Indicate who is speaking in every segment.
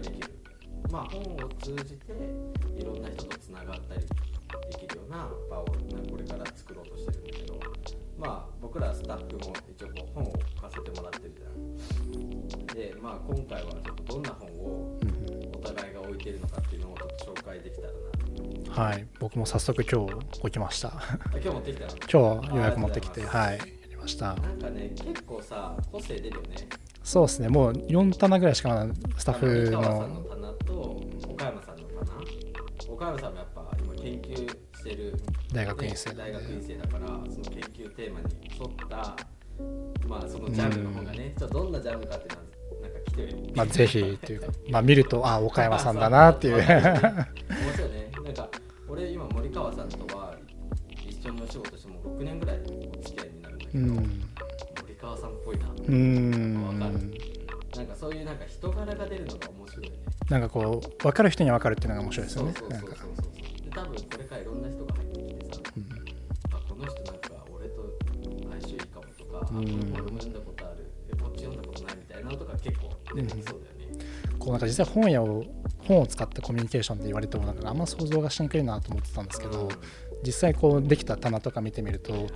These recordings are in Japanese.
Speaker 1: 本を販売できる、まあ、本を通じていろんな人とつながったりできるような場をこれから作ろうとしてるんだけどまあ僕らスタッフも一応こう本を書かせてもらってるじゃん。でまあ今回はちょっとどんな本を
Speaker 2: うん
Speaker 1: お互いが置いてるのかっていうのをちょっと紹介できたらな。
Speaker 2: はい。僕も早速今日置きました。
Speaker 1: あ今日持ってきたの？
Speaker 2: 今日予約持ってきて。はい。やりました。
Speaker 1: なんかね結構さ個性出るよね
Speaker 2: そうですね。もう4棚ぐらいしかまだスタッフ
Speaker 1: あの。さんの
Speaker 2: の
Speaker 1: 棚と岡山さんの棚岡山さんもやっぱ今研究してる
Speaker 2: 大学院生
Speaker 1: 大学院生だからその研究テーマに沿ったまあそのジャンルの方がね、ちょっとどんなジャンルかっていうのはなんか来てる。
Speaker 2: まあぜひっていうかまあ見るとあ岡山さんだなっていう
Speaker 1: なんか
Speaker 2: こう分かる人には分かるっていうのが面白いですよね。なんか。
Speaker 1: 多分これからいろんな人が入ってきてさ
Speaker 2: うん。
Speaker 1: あこの人なんか俺と相性いいかもとか、あ
Speaker 2: うん。
Speaker 1: 俺も読んだことあるえこっち読んだことないみたいなのとか結構出てきそうだよね、
Speaker 2: こうなんか実際本屋を本を使ったコミュニケーションって言われてもなんかあんま想像がしにくいなと思ってたんですけど実際こうできた棚とか見てみると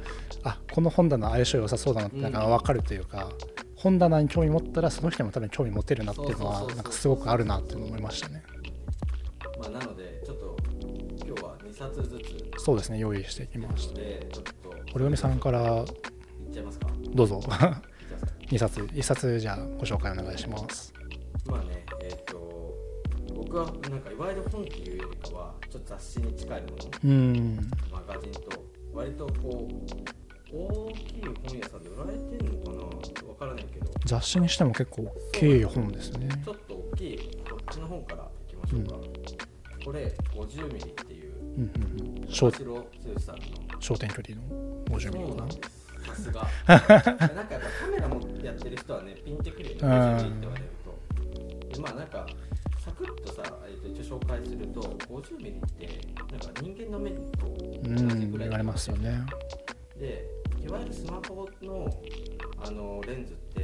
Speaker 2: あこの本棚相性良さそうだなってなんか分かるというか、本棚に興味持ったらその人にも多分興味持てるなっていうのはなんかすごくあるなって思いましたね。
Speaker 1: まあ、なのでちょっと今日は2冊ずつ
Speaker 2: そうですね用意していきました。堀上さんからどうぞ。
Speaker 1: ちゃいますか
Speaker 2: ？2冊1冊じゃあご紹介お願いします。
Speaker 1: まあねえっ、と僕はなんかいわゆる本っていうよりかはちょっと雑誌に近いもの
Speaker 2: うん。
Speaker 1: マガジンと割とこう大きい本屋さんで売られてるのかなわからないけど。
Speaker 2: 雑誌にしても結構大きい本ですね。
Speaker 1: ちょっと大きいこっちの本からいきましょうか、これ50ミリっていう
Speaker 2: うんうんうん。商
Speaker 1: 白剛さんの。
Speaker 2: 商店距離の50ミリかな。
Speaker 1: さすが。なんかやっぱカメラもやってる人はねピンってくるよね。
Speaker 2: うん。
Speaker 1: 50ミリって言われると。でまあなんかサクッとさ、えー、と一応紹介すると50ミリってなんか人間の目と
Speaker 2: うん
Speaker 1: 同じぐらい
Speaker 2: 言われますよね。
Speaker 1: でいわゆるスマホのあのレンズって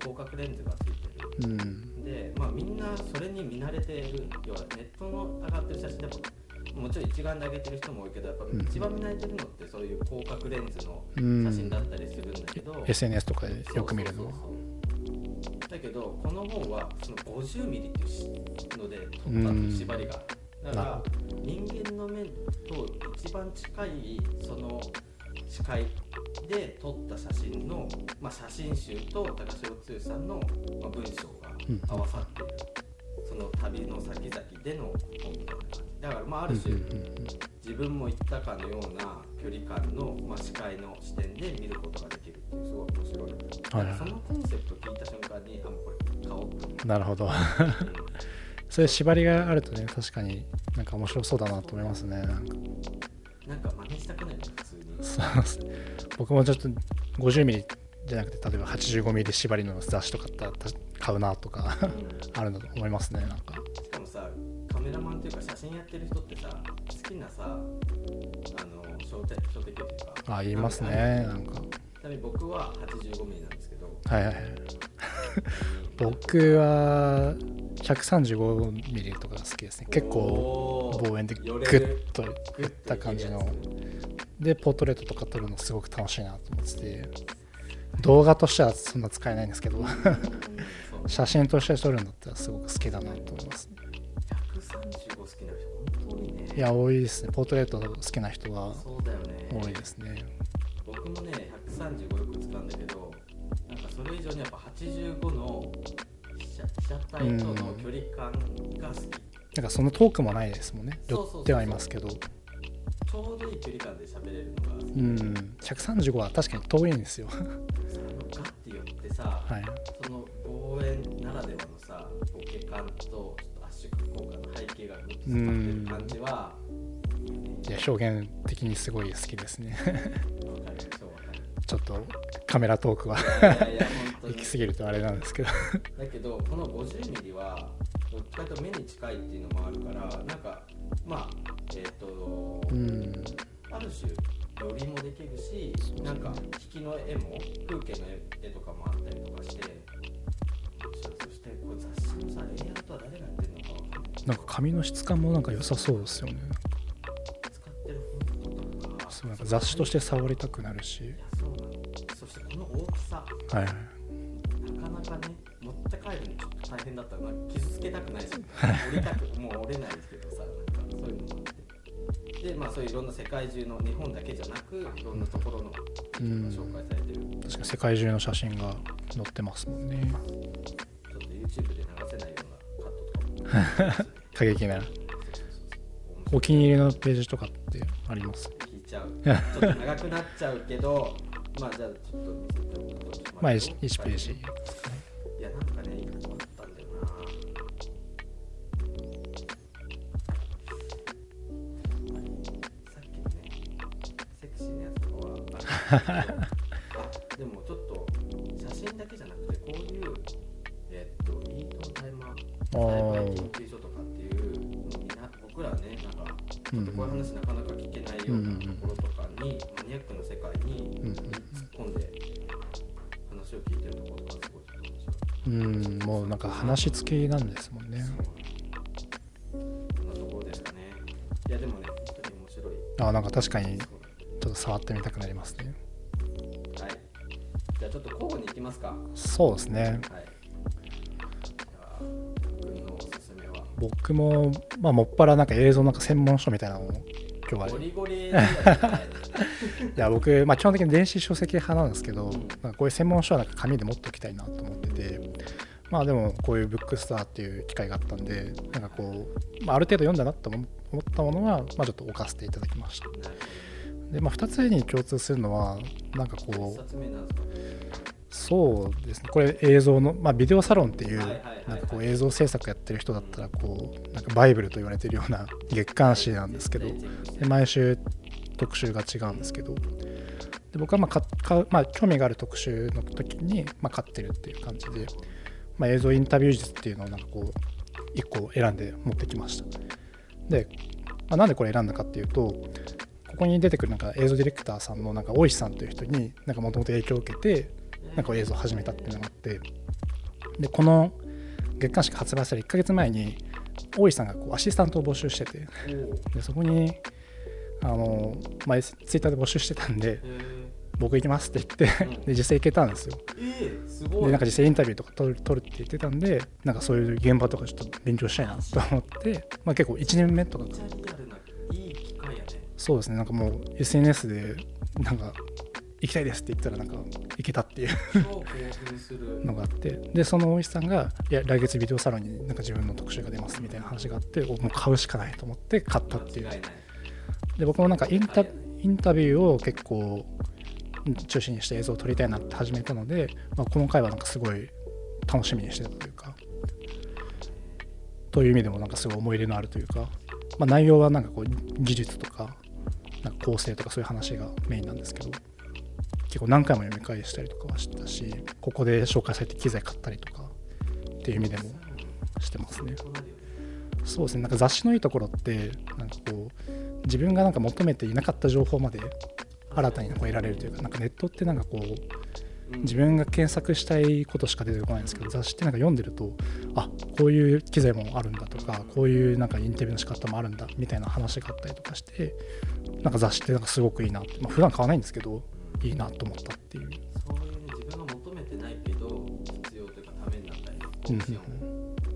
Speaker 1: 広角レンズがついてる。
Speaker 2: うん。
Speaker 1: でまあみんなそれに見慣れている要はネットの上がってる写真でももちろん一眼で上げてる人も多いけどやっぱ
Speaker 2: うん。
Speaker 1: 一番見慣れてるのってそういう広角レンズの
Speaker 2: うん。
Speaker 1: 写真だったりするんだけど、
Speaker 2: SNS とかでよく見るのは。
Speaker 1: そうそうそう。だけどこの本はその50ミリっていうので撮った縛りが。だか
Speaker 2: な
Speaker 1: ら人間の目と一番近いその視界で撮った写真の、まあ、写真集と高城剛さんの、まあ、文章が合わさっている、その旅の先々での本みたいな感じだからまあある種、
Speaker 2: うんうんうん
Speaker 1: 自分も行ったかのような距離感の、まあ、視界の視点で見ることができるっていうすごい面白い、
Speaker 2: はいはい。
Speaker 1: そのコンセプト聞いた瞬間にあもうこれ買おう
Speaker 2: なるほど。
Speaker 1: う、
Speaker 2: そういう縛りがあるとね確かになんか面白そうだなと思いますねなんか 僕もちょっと50ミリじゃなくて例えば85ミリ縛りの雑誌とか買うなとか
Speaker 1: うん。
Speaker 2: あるんだと思いますねなんか。
Speaker 1: しかもさカメラマンっていうか写真やってる人ってさ好きなさあの小手小手っていうか。
Speaker 2: あ言いますねなんか
Speaker 1: ちなみに僕は85ミリなんですけど。
Speaker 2: はいはいはい。僕は135ミリとかが好きですね。結構望遠でグッ
Speaker 1: る
Speaker 2: と
Speaker 1: グ
Speaker 2: いった感じのでポートレートとか撮るのすごく楽しいなと思ってて。動画としてはそんな使えないんですけど。写真として撮るんだったらすごく好きだなと思います
Speaker 1: 135好きな人本当にね。
Speaker 2: いや多いですね。ポートレート好きな人は多いですね。
Speaker 1: 僕もね135よく使うんだけどなんかそれ以上にやっぱ85の被写被写体との距離感が好き、
Speaker 2: なんかその遠くもないですもんね。
Speaker 1: そうそうそうそう。
Speaker 2: 寄ってはいますけど
Speaker 1: ちょうどいい距離感で喋れるのが。
Speaker 2: うん。135は確かに遠いんですよ。
Speaker 1: ガッて寄ってさ、
Speaker 2: はい。
Speaker 1: その望遠ならではのさボケ感とちょっと圧縮効果の背景がグッと詰まってる感じは
Speaker 2: や表現的にすごい好きですね。ちょっとカメラトークは行き過ぎるとあれなんですけど。
Speaker 1: だけどこの50ミリはどっちかというと目に近いっていうのもあるからなんかまあえっ、と、
Speaker 2: うん
Speaker 1: ある種寄りもできるしなんか引きの絵も風景の絵とかもあったりとかしてそしてこれ雑誌のさレイアウトは誰がやってるのかわかんない。
Speaker 2: なんか紙の質感もなんか良さそうですよね。
Speaker 1: 使ってるフォントとか
Speaker 2: そうなんか雑誌として触りたくなるし。
Speaker 1: そうなのそしてこの大きさ。
Speaker 2: はい
Speaker 1: 大変だったら傷つけたくないし折りたくもう折れないですけどさなんかそういうのもあって。でまあそういういろんな世界中の日本だけじゃなくいろんなところの
Speaker 2: うん。
Speaker 1: 紹介されてる。
Speaker 2: 確かに世界中の写真が載ってますもんね。
Speaker 1: ちょっと YouTube で流せないようなカットとかも。
Speaker 2: 過激なお気に入りのページとかってあります？
Speaker 1: 聞いちゃう。ちょっと長くなっちゃうけどまあじゃあちょっと見せておくと
Speaker 2: まあ 1, ページ
Speaker 1: でもちょっと写真だけじゃなくてこういうえっとイートンタイマー栽培研究所とかっていう僕らはねなんかちょっとこういう話なかなか聞けないようなところとかに、マニアックな世界に
Speaker 2: うん
Speaker 1: 突っ込ん。で話を聞いてるところがすごいちょっと面白い。
Speaker 2: うん。もうなん。か話付きなん。ですもん。ね
Speaker 1: こん。なところですかね。いやでもね、本当に面白い。
Speaker 2: あなんか確かにちょっと触ってみたくなりますね
Speaker 1: きますか？はい。
Speaker 2: そうですね
Speaker 1: は。
Speaker 2: 僕もまあもっぱらなんか映像なんか専門書みたいなのを今日は
Speaker 1: ゴリゴリ
Speaker 2: いや僕、まあ、基本的に電子書籍派なんですけど、
Speaker 1: うん
Speaker 2: なんかこういう専門書はなんか紙で持っておきたいなと思っててまあでもこういうブックスターっていう機会があったんでなんかこう、まあ、ある程度読んだなと思思ったものは、まあ、ちょっと置かせていただきましたで、まあ、2つに共通するのはなんかこう。そうですね。これ映像の、まあ、ビデオサロンっていうなんかこう映像制作やってる人だったらこうなんかバイブルと言われてるような月刊誌なんですけどで毎週特集が違うんですけどで僕はまあまあ、興味がある特集の時に、まあ、買ってるっていう感じで、まあ、映像インタビュー術っていうのをなんかこう1個選んで持ってきました。で、まあ、なんでこれ選んだかっていうとここに出てくるなんか映像ディレクターさんのなんか大石さんという人になんかもともと影響を受けてなんか映像を始めたっていうのがあってでこの月刊誌が発売され1ヶ月前に大石さんがこうアシスタントを募集してて。でそこにあの、まあ、ツイッターで募集してたんで
Speaker 1: え
Speaker 2: 僕行きますって言って、
Speaker 1: うん
Speaker 2: で実際行けたんですよ。でなんか実際インタビューとか撮る撮るって言ってたんでなんかそういう現場とかちょっと勉強したいなと思って、まあ、結構1年目とか。そうですねなんかもう SNS でなんか行きたいですって言ったらなんか行けたっていう。のがあってでその大石さんがいや来月ビデオサロンになんか自分の特集が出ますみたいな話があっておもう買うしかないと思って買ったっていう。で僕もなんかインタインタビューを結構うん中心にした映像を撮りたいなって始めたので、まあ、この回はなんかすごい楽しみにしてたというかという意味でもなんかすごい思い入れのあるというか、まあ、内容はなんかこう技術とかなんか構成とかそういう話がメインなんですけど結構何回も読み返したりとかはしてたしここで紹介されて機材買ったりとかっていう意味でもしてますね。
Speaker 1: そう
Speaker 2: ですね。なんか雑誌のいいところってなんかこう自分がなんか求めていなかった情報まで新たにこう得られるというかなんかネットってなんかこう
Speaker 1: うん。
Speaker 2: 自分が検索したいことしか出てこないんですけど雑誌ってなんか読んでるとあこういう機材もあるんだとかこういうなんかインタビューの仕方もあるんだみたいな話があったりとかしてなんか雑誌ってなんかすごくいいなって、まあ、普段買わないんですけどいいなと思ったっていう。
Speaker 1: そういうね自分が求めてないけど必要というかためになったり
Speaker 2: うん。
Speaker 1: 好奇心を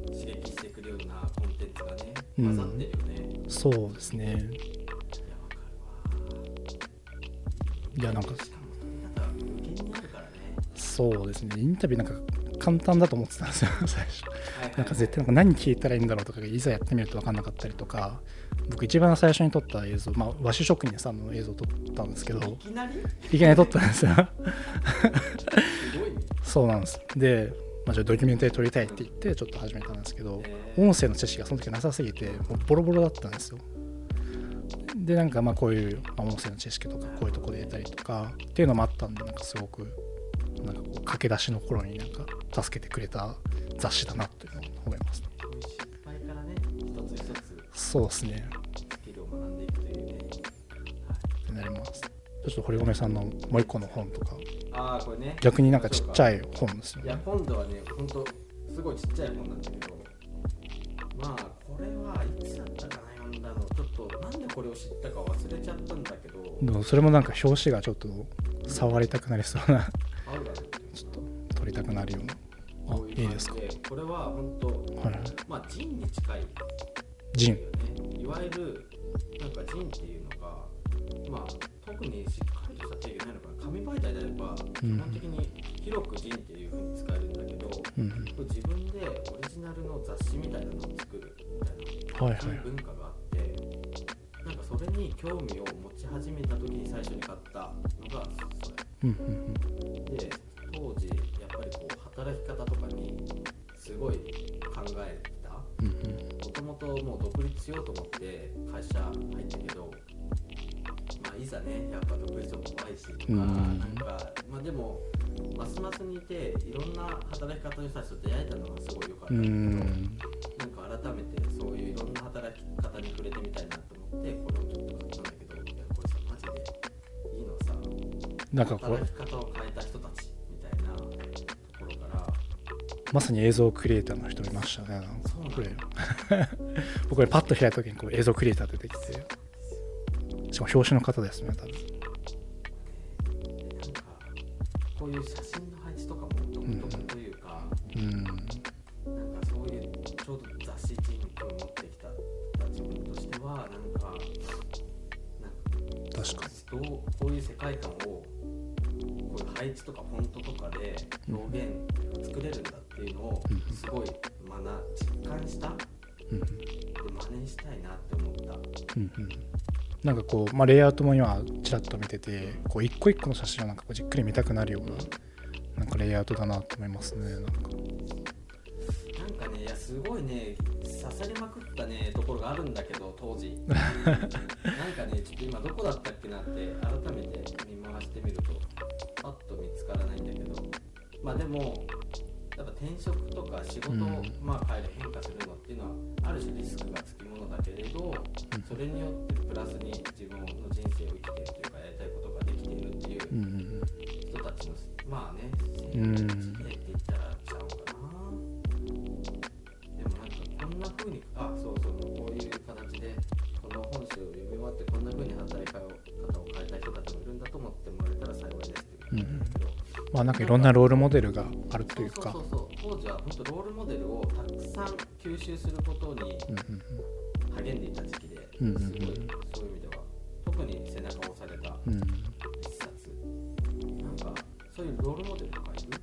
Speaker 1: 刺激してくるようなコンテンツがね
Speaker 2: うん。
Speaker 1: 混ざってるよね、
Speaker 2: そうですね。
Speaker 1: いやわかるわ。
Speaker 2: いやなんか。そうですね。インタビューなんか簡単だと思ってたんですよ最初。
Speaker 1: はいはい。はい
Speaker 2: なんか絶対なんか何聞いたらいいんだろうとかいざやってみると分かんなかったりとか僕一番最初に撮った映像、まあ、和紙職人さんの映像を撮ったんですけど
Speaker 1: いきなり？
Speaker 2: いきなり撮ったんですよ。そうなんです。で、まあ、じゃあドキュメンタリー撮りたいって言ってちょっと始めたんですけど
Speaker 1: えー。
Speaker 2: 音声の知識がその時なさすぎてもうボロボロだったんですよ。でなんかまあこういう、まあ、音声の知識とかこういうところで得たりとかっていうのもあったんでなんかすごくなんかこう駆け出しの頃になんか助けてくれた雑誌だなというのを思います、ね、そうですね。
Speaker 1: スキルを学んでいくというね、
Speaker 2: ってなりますちょっと堀米さんのもう一個の本とか。
Speaker 1: ああこれね。
Speaker 2: 逆になんかちっちゃ
Speaker 1: い
Speaker 2: い本ですよ
Speaker 1: いや
Speaker 2: ね
Speaker 1: 今度はねほんとすごいちっちゃい本なんだけどまあこれはいつだったかな読んだのちょっとなんでこれを知ったか忘れちゃったんだけど
Speaker 2: でもそれもなんか表紙がちょっと触りたくなりそうな
Speaker 1: あるわ。ね
Speaker 2: ちょっと撮りたくなるような。あ
Speaker 1: いう
Speaker 2: いいですか？
Speaker 1: これは本当
Speaker 2: はい。
Speaker 1: まあジンに近い
Speaker 2: ジン。
Speaker 1: いわゆるなんかジンっていうのがまあ特にしっかりとした定義ないのかな紙媒体であれば基
Speaker 2: うん。
Speaker 1: 本的に広くジンっていうふうに使えるんだけど、
Speaker 2: うん。
Speaker 1: 自分でオリジナルの雑誌みたいなのを作るみたいな
Speaker 2: はいはい。
Speaker 1: 文化があってなんかそれに興味を持ち始めた時に最初に買ったのがそ
Speaker 2: うんうん
Speaker 1: れで当時やっぱりこう働き方とともう独立しようと思って会社入ったけどまあいざねやっぱ独立も怖いしとか、
Speaker 2: うん。
Speaker 1: なんかまあでもますますにいていろんな働き方の人たちと出会えたのがすごい良かった。
Speaker 2: うん。
Speaker 1: だけど、
Speaker 2: ん
Speaker 1: なんか改めてそういういろんな働き方に触れてみたいなと思ってこれをちょっと買ったんだけどいやこれさマジでいいのはさ。
Speaker 2: なんかこ
Speaker 1: 働き方を変えた人たちみたいなところから
Speaker 2: うまさに映像クリエイターの人いましたねなんか。
Speaker 1: そうなん
Speaker 2: 僕これパッと開いた時にこう映像クリエイター出てきてしかも表紙の方ですね多分。
Speaker 1: こういう写真の配置とかも独特というか、
Speaker 2: うん
Speaker 1: なんかそういうちょうど雑誌人に興味持ってきた自分としてはなんかなんか
Speaker 2: 確か
Speaker 1: どうこういう世界観をこういう配置とかフォントとかで表現作れるんだっていうのを
Speaker 2: うん
Speaker 1: すごい学実感したで
Speaker 2: うん。
Speaker 1: 真似したいなって思った
Speaker 2: うんうん。なんかこう、まあ、レイアウトも今ちらっと見ててこう一個一個の写真をなんかこうじっくり見たくなるようななんかレイアウトだなと思いますねなんか。
Speaker 1: なんかねいやすごいね刺さりまくったねところがあるんだけど当時。なんかねちょっと今どこだったっけなって改めて見回してみるとパッと見つからないんだけど。まあでも転職とか仕事を、
Speaker 2: うん。
Speaker 1: まあ変える変化するのっていうのはある種リスクがつきものだけれどそれによってプラスに自分の人生を生きているというかやりたいことができているっていう人たちのまあね
Speaker 2: うん
Speaker 1: 生活って言ったらちゃうかな。でもなんかこんな風にあそうそうこういう形でこの本誌を読み終わってこんな風に働き方を変えた人たちもいるんだと思ってもらえたら幸いですっていうことなんだけど、
Speaker 2: まあなんかいろんなロールモデルがあるというか。
Speaker 1: そうそうそうそう当時は本当ロールモデルをたくさん吸収することに励んでいた時期で、すごいそういう意味では特に背中を押された
Speaker 2: うん。
Speaker 1: 一冊なんかそういうロールモデルとかいる？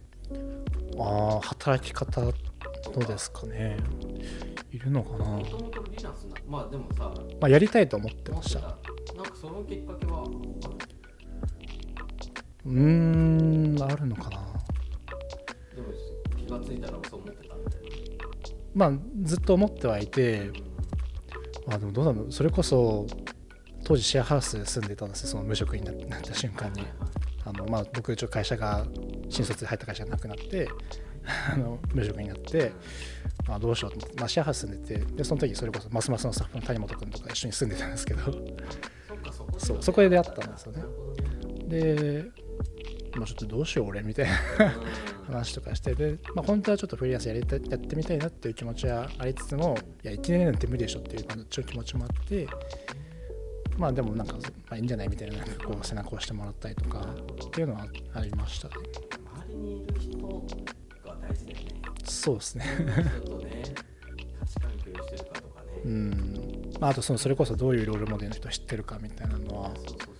Speaker 2: ああ働き方どうですかね。いるのかな、
Speaker 1: もともとリナスなまあでもさ
Speaker 2: まあ、やりたいと思ってました。
Speaker 1: なんかそのきっかけは
Speaker 2: うーんあるのかな。
Speaker 1: でも気がついたらそう思ってたみたい
Speaker 2: まあずっと思ってはいて
Speaker 1: な、
Speaker 2: まあでもどうなのそれこそ当時シェアハウスで住んでたんですよ。その無職にななった瞬間に。あの、まあ、僕一応会社が新卒で入った会社がなくなって あの無職になって、まあ、どうしよう。と思って、まあ、シェアハウス住んでてでその時それこそますますのスタッフの谷本君とか一緒に住んでたんですけど。
Speaker 1: そ
Speaker 2: うそこで出会ったんですよね。で、まあ、ちょっとどうしよう俺みたいな
Speaker 1: うん。
Speaker 2: 話とかしてで、まあ、本当はちょっとフリーランスやりたいやってみたいなっていう気持ちはありつつもいや1年なんて無理でしょっていう感じの気持ちもあってまあでもなんか、まあ、いいんじゃないみたいななんかこう背中を押してもらったりとかっていうのはありましたね。
Speaker 1: 周りにいる人が大事だよね。
Speaker 2: そうですね。
Speaker 1: 人とね。価値観共有してるかとかね、
Speaker 2: うん、まあ、あとそのそれこそどういうロールモデルの人知ってるかみたいなのは、
Speaker 1: そうそう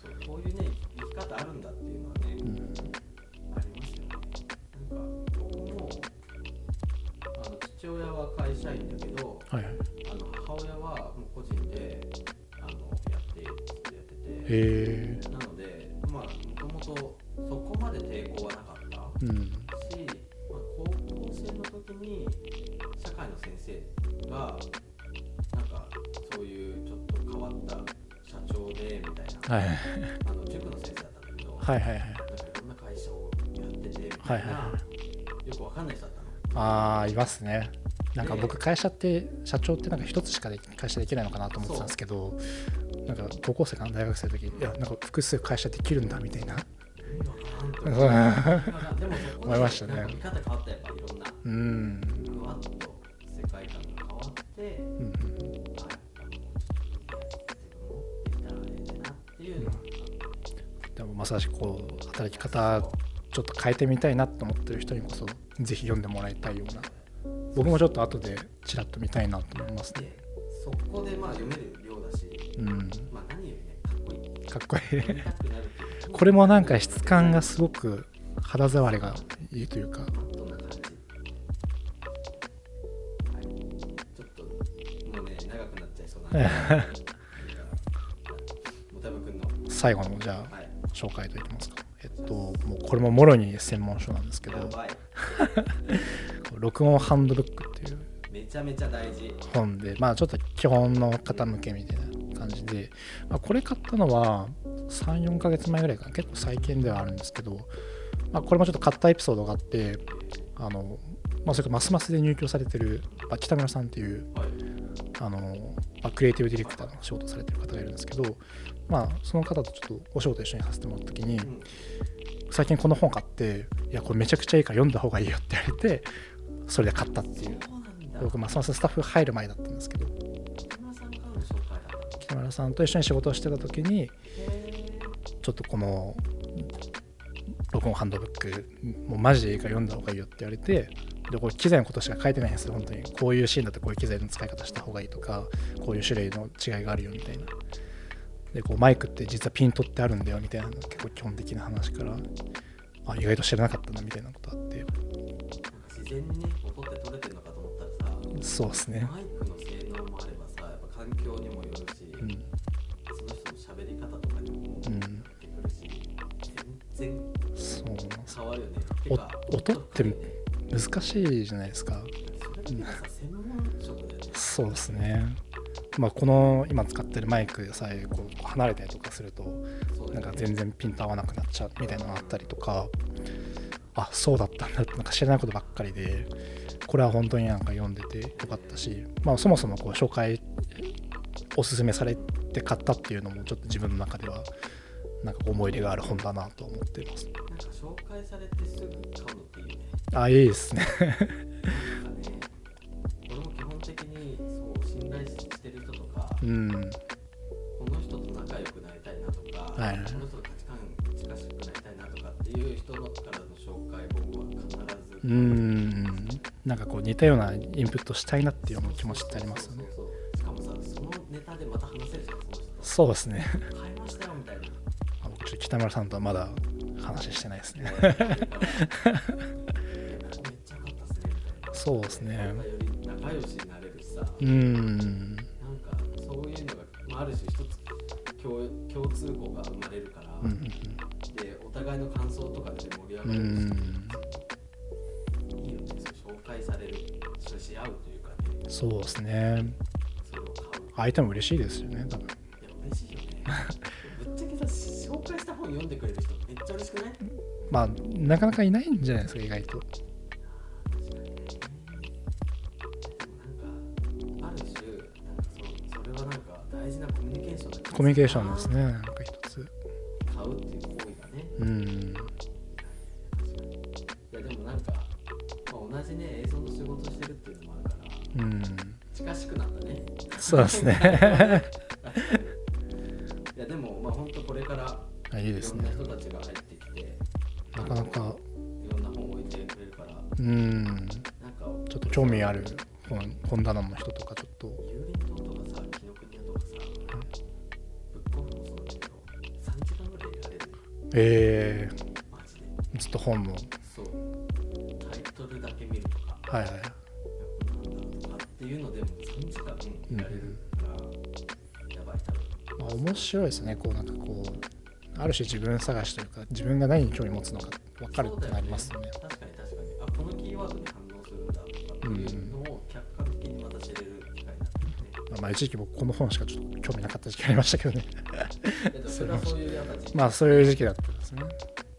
Speaker 1: 父親は会社員だけど
Speaker 2: はいはい。
Speaker 1: あの母親はもう個人であのやってやってて。なのでまあもともとそこまで抵抗はなかった。
Speaker 2: うん。
Speaker 1: し、まあ、高校生の時に社会の先生がなんかそういうちょっと変わった社長
Speaker 2: はい。
Speaker 1: あの塾の先生だったんだけど、
Speaker 2: はいはいはいああいますね。なんか
Speaker 1: で
Speaker 2: 僕会社って社長ってなんか一つしかで会社できないのかなと思ってたんですけどなんか高校生かな大学生の時いやなんか複数会社できるんだみたいな。
Speaker 1: 思
Speaker 2: いましたね。
Speaker 1: 見方変わったやっぱいろんな
Speaker 2: うん
Speaker 1: ふわっと世界観が変わって
Speaker 2: うん
Speaker 1: で
Speaker 2: もまさしくこう働き方ちょっと変えてみたいなと思ってる人にこそぜひ読んでもらいたいような。僕もちょっと後でちらっと見たいなと思いますね。
Speaker 1: でそこでまあ読める量だし、
Speaker 2: うん。
Speaker 1: まあ、何よりねかっこいい。
Speaker 2: かっこいい。これもなんか質感がすごく肌触りがいいというか。
Speaker 1: マットな感じはい。ちょっともうね長くなっちゃいそうなんで。もたぶくんの
Speaker 2: 最後のじゃあ
Speaker 1: はい。
Speaker 2: 紹介といきますか。えっともうこれももろに専門書なんですけど 録音ハンドブックっていう。
Speaker 1: めちゃめちゃ大事。
Speaker 2: 本で。まあちょっと基本の方向けみたいな感じで、まあ、これ買ったのは34ヶ月前ぐらいかな。結構最近ではあるんですけど、まあ、これもちょっと買ったエピソードがあってあの、まあ、それからますますで入居されてる、まあ、北村さんっていう
Speaker 1: はい。
Speaker 2: あの、まあ、クリエイティブディレクターの仕事をされてる方がいるんですけど、まあ、その方とちょっとお仕事一緒にさせてもらった時に
Speaker 1: うん
Speaker 2: 最近この本買っていやこれめちゃくちゃいいから読んだ方がいいよって言われてそれで買ったっていう。僕ますますスタッフ入る前だったんですけど。
Speaker 1: 北村さん
Speaker 2: と一緒に仕事をしてた時に
Speaker 1: へ
Speaker 2: ちょっとこの録音ハンドブックもうマジでいいから読んだ方がいいよって言われてでこれ機材のことしか書いてないんですよ本当に。こういうシーンだとこういう機材の使い方した方がいいとかこういう種類の違いがあるよみたいなでこうマイクって実はピントってあるんだよみたいなの結構基本的な話からあ意外と知らなかったなみたいなことあって。
Speaker 1: 自然にね音って取れてるのかと思ったらさ
Speaker 2: そうですね。
Speaker 1: マイクの性能もあればさやっぱ環境にもよるし、
Speaker 2: うん。
Speaker 1: その人の喋り方とかにもってくるし、全然変わるよね。
Speaker 2: 音って難しいじゃないですか。
Speaker 1: それってさ専門職だよね。
Speaker 2: そうですねまあこの今使ってるマイクさえこう離れたりとかするとなんか全然ピント合わなくなっちゃうみたいなのがあったりとかあそうだったんだってなんか知らないことばっかりでこれは本当になんか読んでてよかったし、まあ、そもそもこう紹介おすすめされて買ったっていうのもちょっと自分の中ではなんか思い入れがある本だなと思っています。
Speaker 1: なんか紹介されてすぐ買うのっていいよね。
Speaker 2: あいいですねはいはい。
Speaker 1: この人と価値観近しくなりたいなとかっていう人のからの紹介本は必ず。
Speaker 2: うん。なんかこう似たようなインプットしたいなっていう気持ちってありますよね
Speaker 1: しかもさそのネタでまた話せるじゃんその人と。
Speaker 2: そうですね。
Speaker 1: 買いましたよみたいな。
Speaker 2: あ僕ちょっと北村さんとはまだ話してないですね。そうですね。
Speaker 1: 仲良しになれるしさ、
Speaker 2: うん。
Speaker 1: なんかそういうのが、まあ、ある種一通項が生まれるから、
Speaker 2: うん
Speaker 1: でお互いの感想とかで盛り上がるし、
Speaker 2: ん
Speaker 1: いいよね。紹介されるしし合うというかね。
Speaker 2: そうですね。相手も嬉しいですよね多分。
Speaker 1: いや嬉しいよね。ぶっちゃけさ紹介した本読んでくれる人めっちゃ嬉しくない？
Speaker 2: まあなかなかいないんじゃないですか意外と
Speaker 1: コミュニケーション
Speaker 2: ですね。なんか一つ。
Speaker 1: 買うっていう行為がね。
Speaker 2: うん。
Speaker 1: いやでもなんか、まあ、同じね映像の仕事してるっていうのもあるから
Speaker 2: うん。
Speaker 1: 近しくなったね。
Speaker 2: そうですね。
Speaker 1: いやでもまあ本当これから
Speaker 2: あいい
Speaker 1: いろんな
Speaker 2: ですね
Speaker 1: 人たちが入ってきて
Speaker 2: なかなか。
Speaker 1: いろんな本を置いてくれるから
Speaker 2: うん。
Speaker 1: なんか
Speaker 2: ちょっと興味ある本本棚の人とかちょっとえー、ずっと本の。
Speaker 1: そう。タイトルだけ見るとか。
Speaker 2: はいはい。
Speaker 1: っていうのでも3時間れるから、やばい多分
Speaker 2: まあ、面白いですね。こうなんかこうある種自分探しというか自分が何に興味持つのか分かるってなりますよね。
Speaker 1: ね。確かに確かに。あこのキーワードに反応するんだとかっていうのを客観的にまた知れる機会になってるね、
Speaker 2: まあ、一時期僕この本しかちょっと興味なかった時期ありましたけどね。まあそういう時期だっね。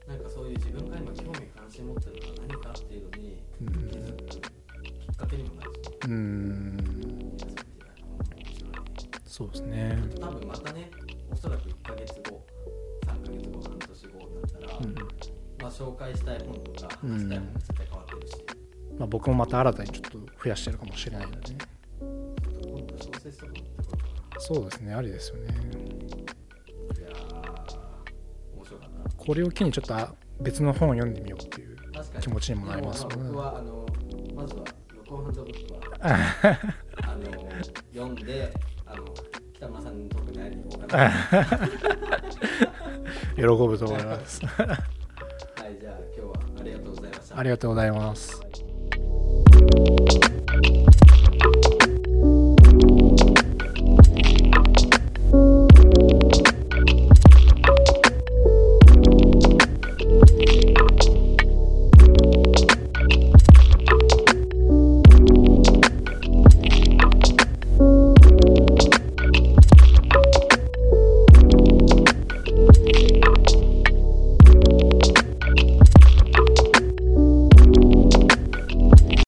Speaker 1: なんかそういう自分が今興味関心持ってるのは何かっていうのに
Speaker 2: うん
Speaker 1: 気づくきっかけにもなる。し、
Speaker 2: うーん
Speaker 1: 面白いね
Speaker 2: そうですね。
Speaker 1: 多分またねおそらく1ヶ月後3ヶ月後半年後だったら、
Speaker 2: うん。
Speaker 1: まあ、紹介したい本とか話したい本も絶対変わってるし、
Speaker 2: まあ、僕もまた新たにちょっと増やしてるかもしれないので。ね
Speaker 1: 今度小説とかもってこうか。
Speaker 2: そうですねありですよねこれを機にちょっと別の本を読んでみようっていう気持ちにもなりますよね。喜ぶと思います。
Speaker 1: はいじゃあ今日はありがとうございました。
Speaker 2: ありがとうございます。